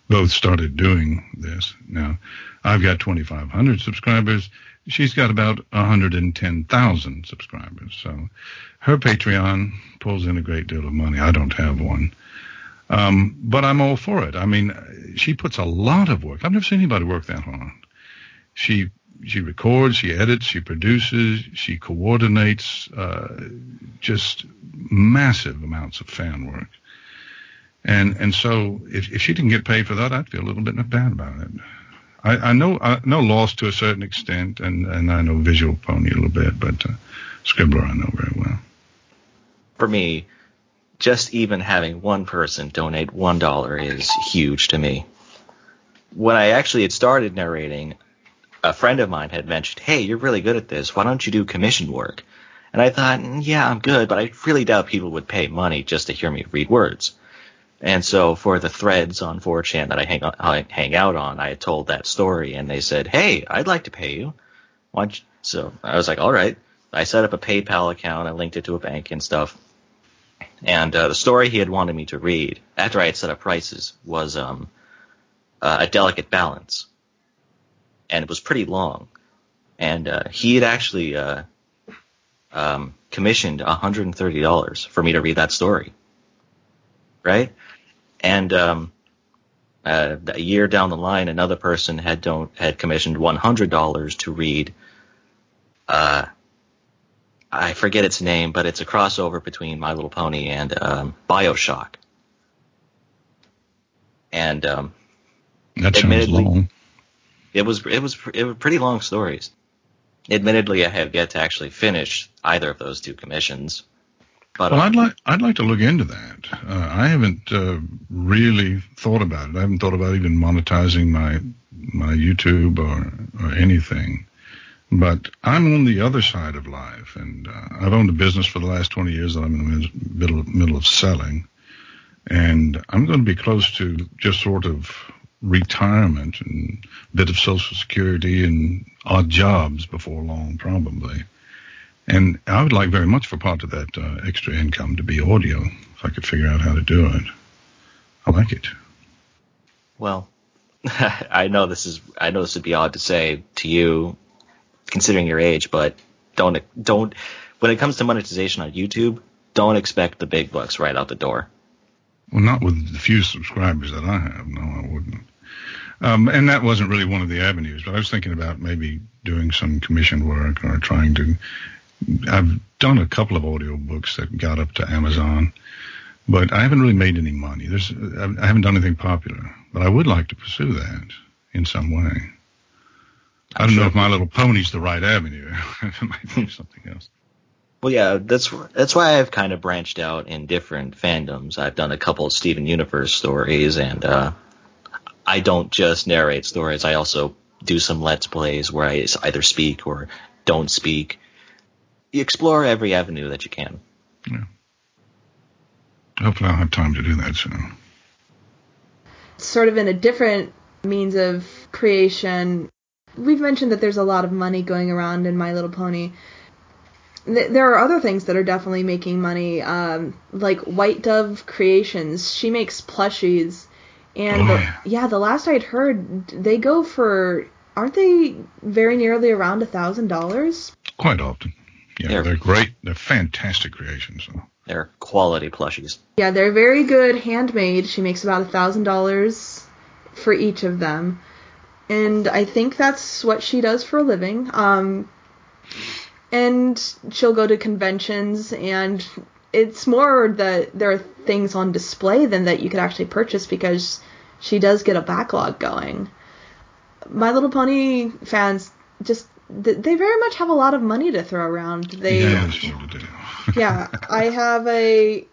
both started doing this. Now, I've got 2,500 subscribers. She's got about 110,000 subscribers. So her Patreon pulls in a great deal of money. I don't have one. Um, but I'm all for it. I mean, she puts a lot of work. I've never seen anybody work that hard. She she records, she edits, she produces, she coordinates, uh, just massive amounts of fan work. And and so if, if she didn't get paid for that, I'd feel a little bit bad about it. I, I know I know Lost to a certain extent, and, and I know Visual Pony a little bit, but uh, Scribbler I know very well. For me, just even having one person donate one dollar is huge to me. When I actually had started narrating, a friend of mine had mentioned, "Hey, you're really good at this. Why don't you do commission work?" And I thought, "Mm, "Yeah, I'm good, but I really doubt people would pay money just to hear me read words." And so for the threads on 4chan that I hang, I hang out on, I told that story, and they said, "Hey, I'd like to pay you." You? So I was like, "All right." I set up a PayPal account. I linked it to a bank and stuff. And uh, the story he had wanted me to read after I had set up prices was um, uh, a delicate balance, and it was pretty long. And uh, he had actually uh, um, commissioned $130 for me to read that story, right? And um, uh, a year down the line, another person had had commissioned $100 to read. I forget its name, but it's a crossover between My Little Pony and um, Bioshock. And um, That Admittedly- long. it was it was it was pretty long stories. Admittedly, I have yet to actually finish either of those two commissions. But Well, uh, I'd like I'd like to look into that. Uh, I haven't uh, really thought about it. I haven't thought about even monetizing my my YouTube or or anything. But I'm on the other side of life, and uh, I've owned a business for the last 20 years that I'm in the middle middle of selling, and I'm going to be close to just sort of retirement and a bit of Social Security and odd jobs before long, probably. And I would like very much for part of that uh, extra income to be audio, if I could figure out how to do it. I like it. well, I know this is I know this would be odd to say to you considering your age, but don't don't when it comes to monetization on YouTube, don't expect the big bucks right out the door. Well, not with the few subscribers that I have. No, I wouldn't. Um, and that wasn't really one of the avenues, but I was thinking about maybe doing some commissioned work or trying to. I've done a couple of audiobooks that got up to Amazon, but I haven't really made any money. There's, I haven't done anything popular, but I would like to pursue that in some way. I don't sure. know if My Little Pony's the right avenue. it might be something else. Well, yeah, that's that's why I've kind of branched out in different fandoms. I've done a couple of Steven Universe stories, and uh, I don't just narrate stories. I also do some let's plays where I either speak or don't speak. You explore every avenue that you can. Yeah. Hopefully, I'll have time to do that soon. Sort of in a different means of creation, we've mentioned that there's a lot of money going around in My Little Pony. Th- There are other things that are definitely making money, um, like White Dove Creations. She makes plushies, and Oh, the, yeah. yeah, the last I'd heard, they go for aren't they very nearly around a thousand dollars? Quite often. Yeah, They're- they're great. They're fantastic creations. So. They're quality plushies. Yeah, they're very good handmade. She makes about a thousand dollars for each of them, and I think that's what she does for a living. Um, and she'll go to conventions, and it's more that there are things on display than that you could actually purchase because she does get a backlog going. My Little Pony fans just they very much have a lot of money to throw around. They yeah, yeah, I have a.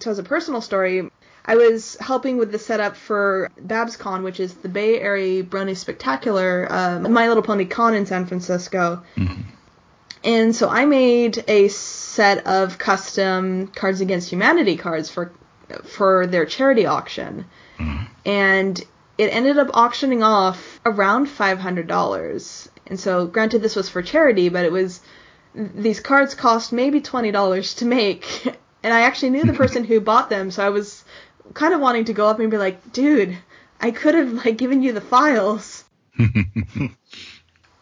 So as a personal story, I was helping with the setup for BabsCon, which is the Bay Area Brony Spectacular, um, My Little Pony Con in San Francisco. Mhm. And so I made a set of custom Cards Against Humanity cards for for their charity auction, and it ended up auctioning off around five hundred dollars. And so, granted, this was for charity, but it was these cards cost maybe twenty dollars to make, and I actually knew the person who bought them, so I was kind of wanting to go up and be like, dude, I could have like given you the files.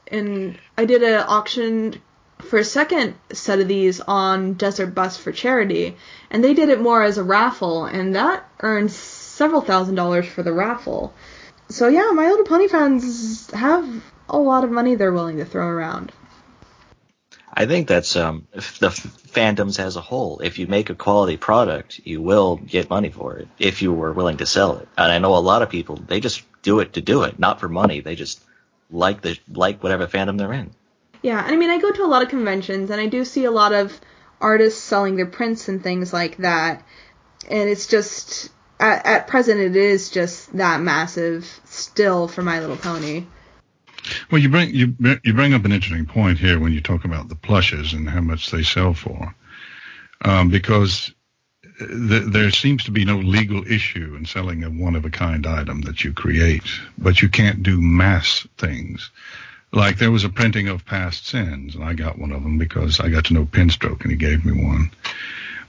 and I did an auction for a second set of these on Desert Bus for charity, and they did it more as a raffle, and that earned several thousand dollars for the raffle. So yeah, My Little Pony fans have a lot of money they're willing to throw around. I think that's um, the fandoms as a whole. If you make a quality product, you will get money for it if you were willing to sell it. And I know a lot of people they just do it to do it, not for money. They just like the like whatever fandom they're in. Yeah, and I mean, I go to a lot of conventions, and I do see a lot of artists selling their prints and things like that. And it's just, at, at present, it is just that massive still for My Little Pony. Well, you bring you you bring up an interesting point here when you talk about the plushes and how much they sell for, um, because th- there seems to be no legal issue in selling a one of a kind item that you create, but you can't do mass things. Like there was a printing of Past Sins, and I got one of them because I got to know Pen Stroke, and he gave me one.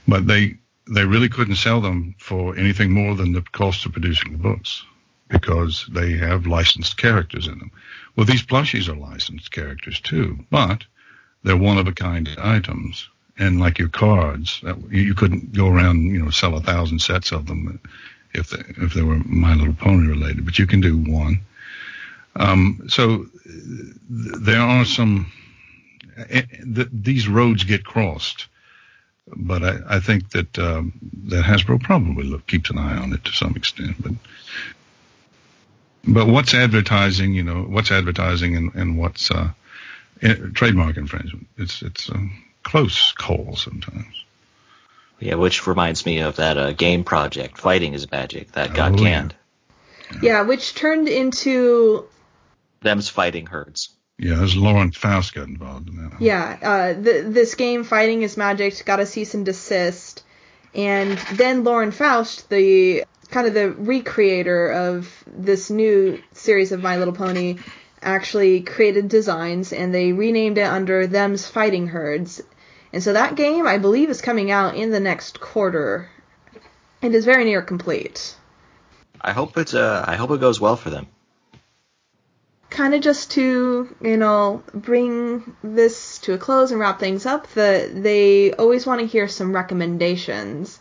But they they really couldn't sell them for anything more than the cost of producing the books because they have licensed characters in them. Well, these plushies are licensed characters too, but they're one of a kind items. And like your cards, you couldn't go around, you know, sell a thousand sets of them if they, if they were My Little Pony related, but you can do one. Um, so there are some, eh, these roads get crossed, but I, I think that um, that Hasbro probably look, keeps an eye on it to some extent. But but what's advertising? You know, what's advertising and, and what's uh, eh, trademark infringement? It's it's a close call sometimes. Yeah, which reminds me of that uh, game project, Fighting is Magic, that got Oh, yeah. canned. Yeah, which turned into Them's fighting herds. Yeah, there's Lauren Faust got involved in that. yeah, uh, th- this game Fighting is Magic got a cease and desist, and then Lauren Faust, the kind of the recreator of this new series of My Little Pony, actually created designs and they renamed it under Them's Fighting Herds. And so that game, I believe, is coming out in the next quarter. It is very near complete. I hope it's uh, I hope it goes well for them. kind of just to, you know, bring this to a close and wrap things up, that they always want to hear some recommendations.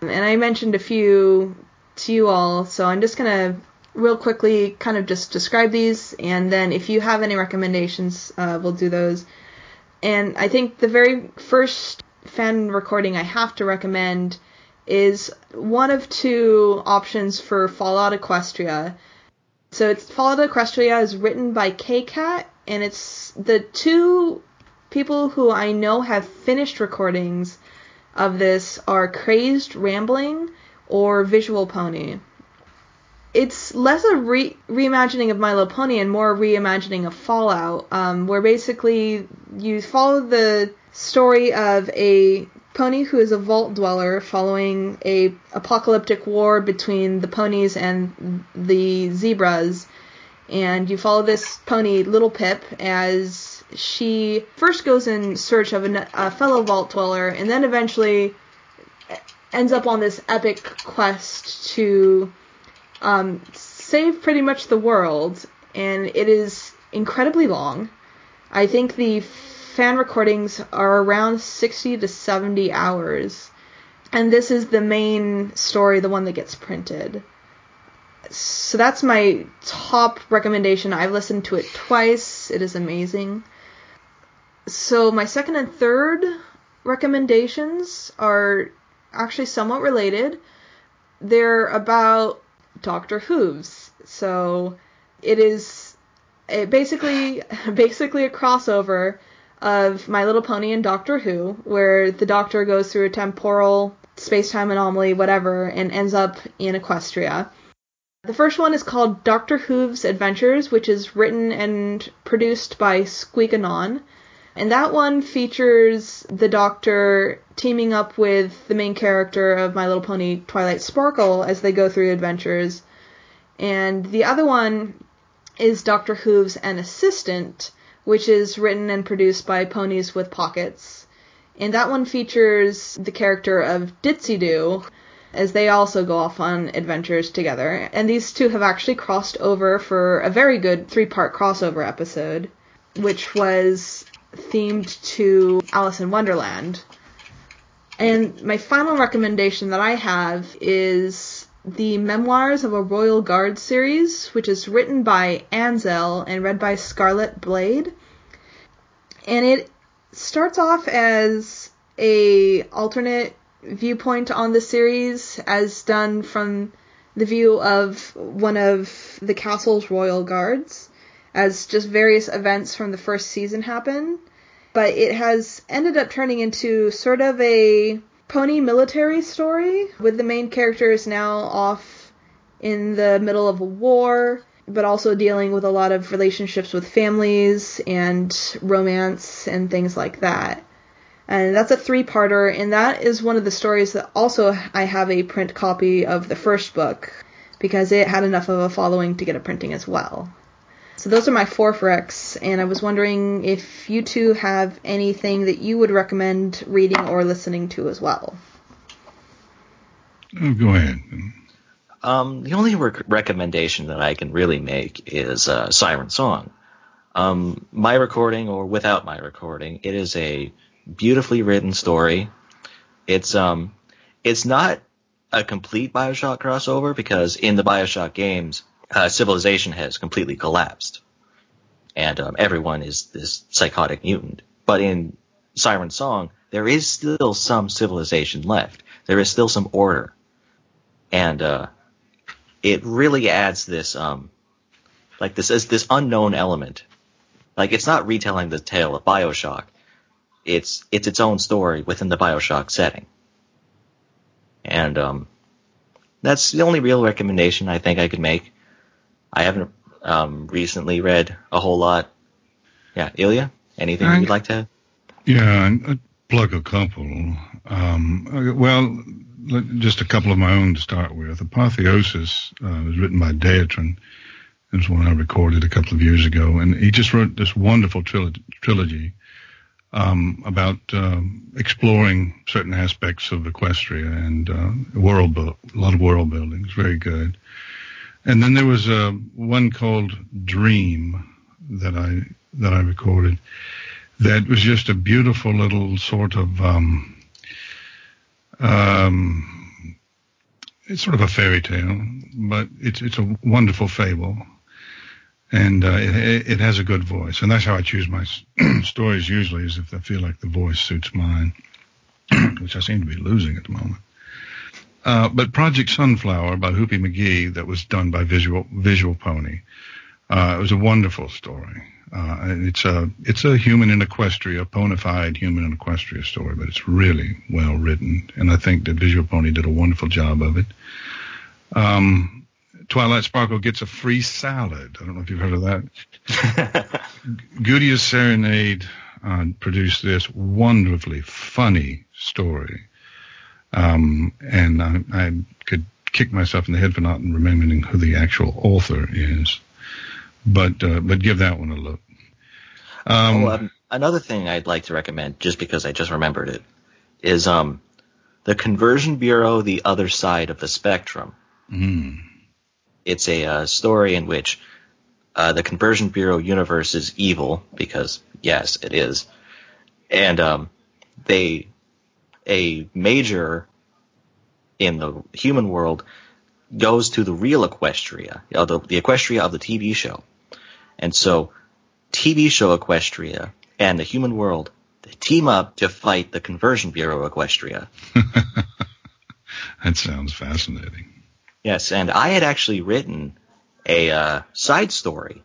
And I mentioned a few to you all, so I'm just going to real quickly kind of just describe these, and then if you have any recommendations, uh, we'll do those. And I think the very first fan recording I have to recommend is one of two options for Fallout Equestria. So it's Fallout Equestria is written by Kkat, and it's the two people who I know have finished recordings of this are Crazed Rambling or Visual Pony. It's less a re- reimagining of My Little Pony and more a reimagining of Fallout, um, where basically you follow the story of a pony who is a vault dweller following a apocalyptic war between the ponies and the zebras and you follow this pony Littlepip as she first goes in search of a, a fellow vault dweller and then eventually ends up on this epic quest to um, save pretty much the world and it is incredibly long i think the fan recordings are around 60 to 70 hours. And this is the main story, the one that gets printed. So that's my top recommendation. I've listened to it twice. It is amazing. So my second and third recommendations are actually somewhat related. They're about Doctor Whooves. So it is a basically basically a crossover of My Little Pony and Doctor Who, where the Doctor goes through a temporal space-time anomaly, whatever, and ends up in Equestria. The first one is called Doctor Whooves Adventures, which is written and produced by Squeak Anon. And that one features the Doctor teaming up with the main character of My Little Pony, Twilight Sparkle, as they go through adventures. And the other one is Doctor Whooves An Assistant, which is written and produced by Ponies with Pockets. And that one features the character of Ditzy Doo, as they also go off on adventures together. And these two have actually crossed over for a very good three part crossover episode, which was themed to Alice in Wonderland. And my final recommendation that I have is the Memoirs of a Royal Guard series, which is written by Ansel and read by Scarlet Blade. And it starts off as a alternate viewpoint on the series as done from the view of one of the castle's royal guards as just various events from the first season happen. But it has ended up turning into sort of a pony military story, with the main characters now off in the middle of a war, but also dealing with a lot of relationships with families and romance and things like that. And that's a three parter, and that is one of the stories that also I have a print copy of the first book because it had enough of a following to get a printing as well. So those are my four fricks, and I was wondering if you two have anything that you would recommend reading or listening to as well. Oh, go ahead. Um, the only rec- recommendation that I can really make is uh, Siren Song. Um, my recording or without my recording, it is a beautifully written story. It's um, it's not a complete Bioshock crossover because in the Bioshock games, uh, civilization has completely collapsed, and um, everyone is this psychotic mutant. But in Siren Song, there is still some civilization left. There is still some order, and uh, it really adds this um, like this is this unknown element. Like it's not retelling the tale of Bioshock. It's it's its own story within the Bioshock setting. And um, that's the only real recommendation I think I could make. I haven't um, recently read a whole lot. Yeah, Illya, anything I- you'd like to? Yeah, I'd plug a couple. Um, uh, well, just a couple of my own to start with. Apotheosis uh, was written by Deatrin. It was one I recorded a couple of years ago, and he just wrote this wonderful trilo- trilogy um, about um, exploring certain aspects of Equestria and uh, world, bu- a lot of world building. It's very good. And then there was uh, one called Dream that I that I recorded. That was just a beautiful little sort of um, um, it's sort of a fairy tale, but it's it's a wonderful fable, and uh, it, it has a good voice, and that's how I choose my stories usually is if I feel like the voice suits mine, which I seem to be losing at the moment. Uh, but Project Sunflower by Hoopy McGee that was done by Visual Visual Pony. Uh, it was a wonderful story. Uh, it's a it's a human in Equestria, a bona human in Equestria story, but it's really well written, and I think that Visual Pony did a wonderful job of it. Um, Twilight Sparkle gets a free salad. I don't know if you've heard of that. Gudea Serenade uh, produced this wonderfully funny story um, and I, I, could kick myself in the head for not remembering who the actual author is. But uh, but give that one a look. Um, oh, um, another thing I'd like to recommend, just because I just remembered it, is um, the Conversion Bureau: The Other Side of the Spectrum. Mm. It's a uh, story in which uh, the Conversion Bureau universe is evil because yes, it is, and um, they a major in the human world goes to the real Equestria, the, the Equestria of the TV show. And so, TV show Equestria and the human world they team up to fight the Conversion Bureau Equestria. that sounds fascinating. Yes, and I had actually written a uh, side story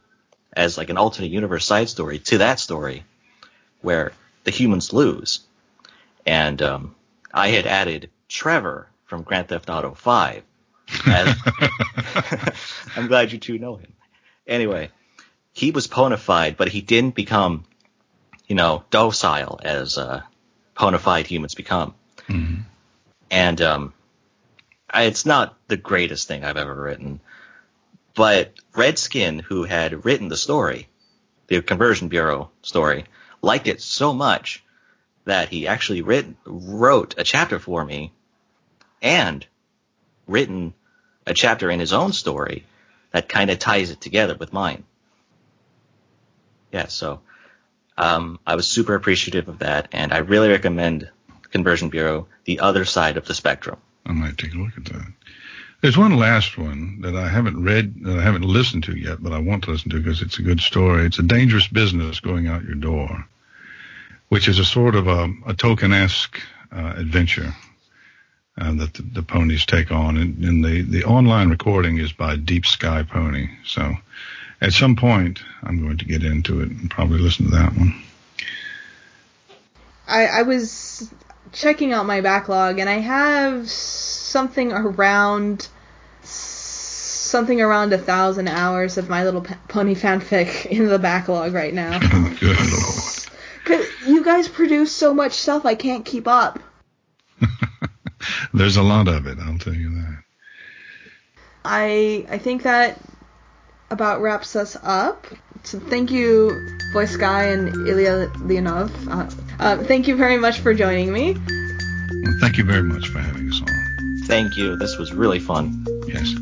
as like an alternate universe side story to that story where the humans lose and um, I had added Trevor from Grand Theft Auto 5. As, I'm glad you two know him. Anyway, he was ponified, but he didn't become, you know, docile as uh, ponified humans become. Mm-hmm. And um, I, it's not the greatest thing I've ever written, but Redskin, who had written the story, the Conversion Bureau story, liked it so much that he actually writ, wrote a chapter for me and written a chapter in his own story that kind of ties it together with mine. Yeah, so um, I was super appreciative of that, and I really recommend Conversion Bureau, The Other Side of the Spectrum. I might take a look at that. There's one last one that I haven't read, that I haven't listened to yet, but I want to listen to because it's a good story. It's a dangerous business going out your door which is a sort of a, a Tolkien-esque uh, adventure uh, that the, the, ponies take on. And, and, the, the online recording is by Deep Sky Pony. So at some point, I'm going to get into it and probably listen to that one. I, I was checking out my backlog, and I have something around something around a thousand hours of My Little Pony fanfic in the backlog right now. Good lord you guys produce so much stuff, I can't keep up. There's a lot of it, I'll tell you that. I I think that about wraps us up. So thank you, Voice Guy and Illya Leonov. Uh, uh, thank you very much for joining me. Well, thank you very much for having us on. Thank you. This was really fun. Yes.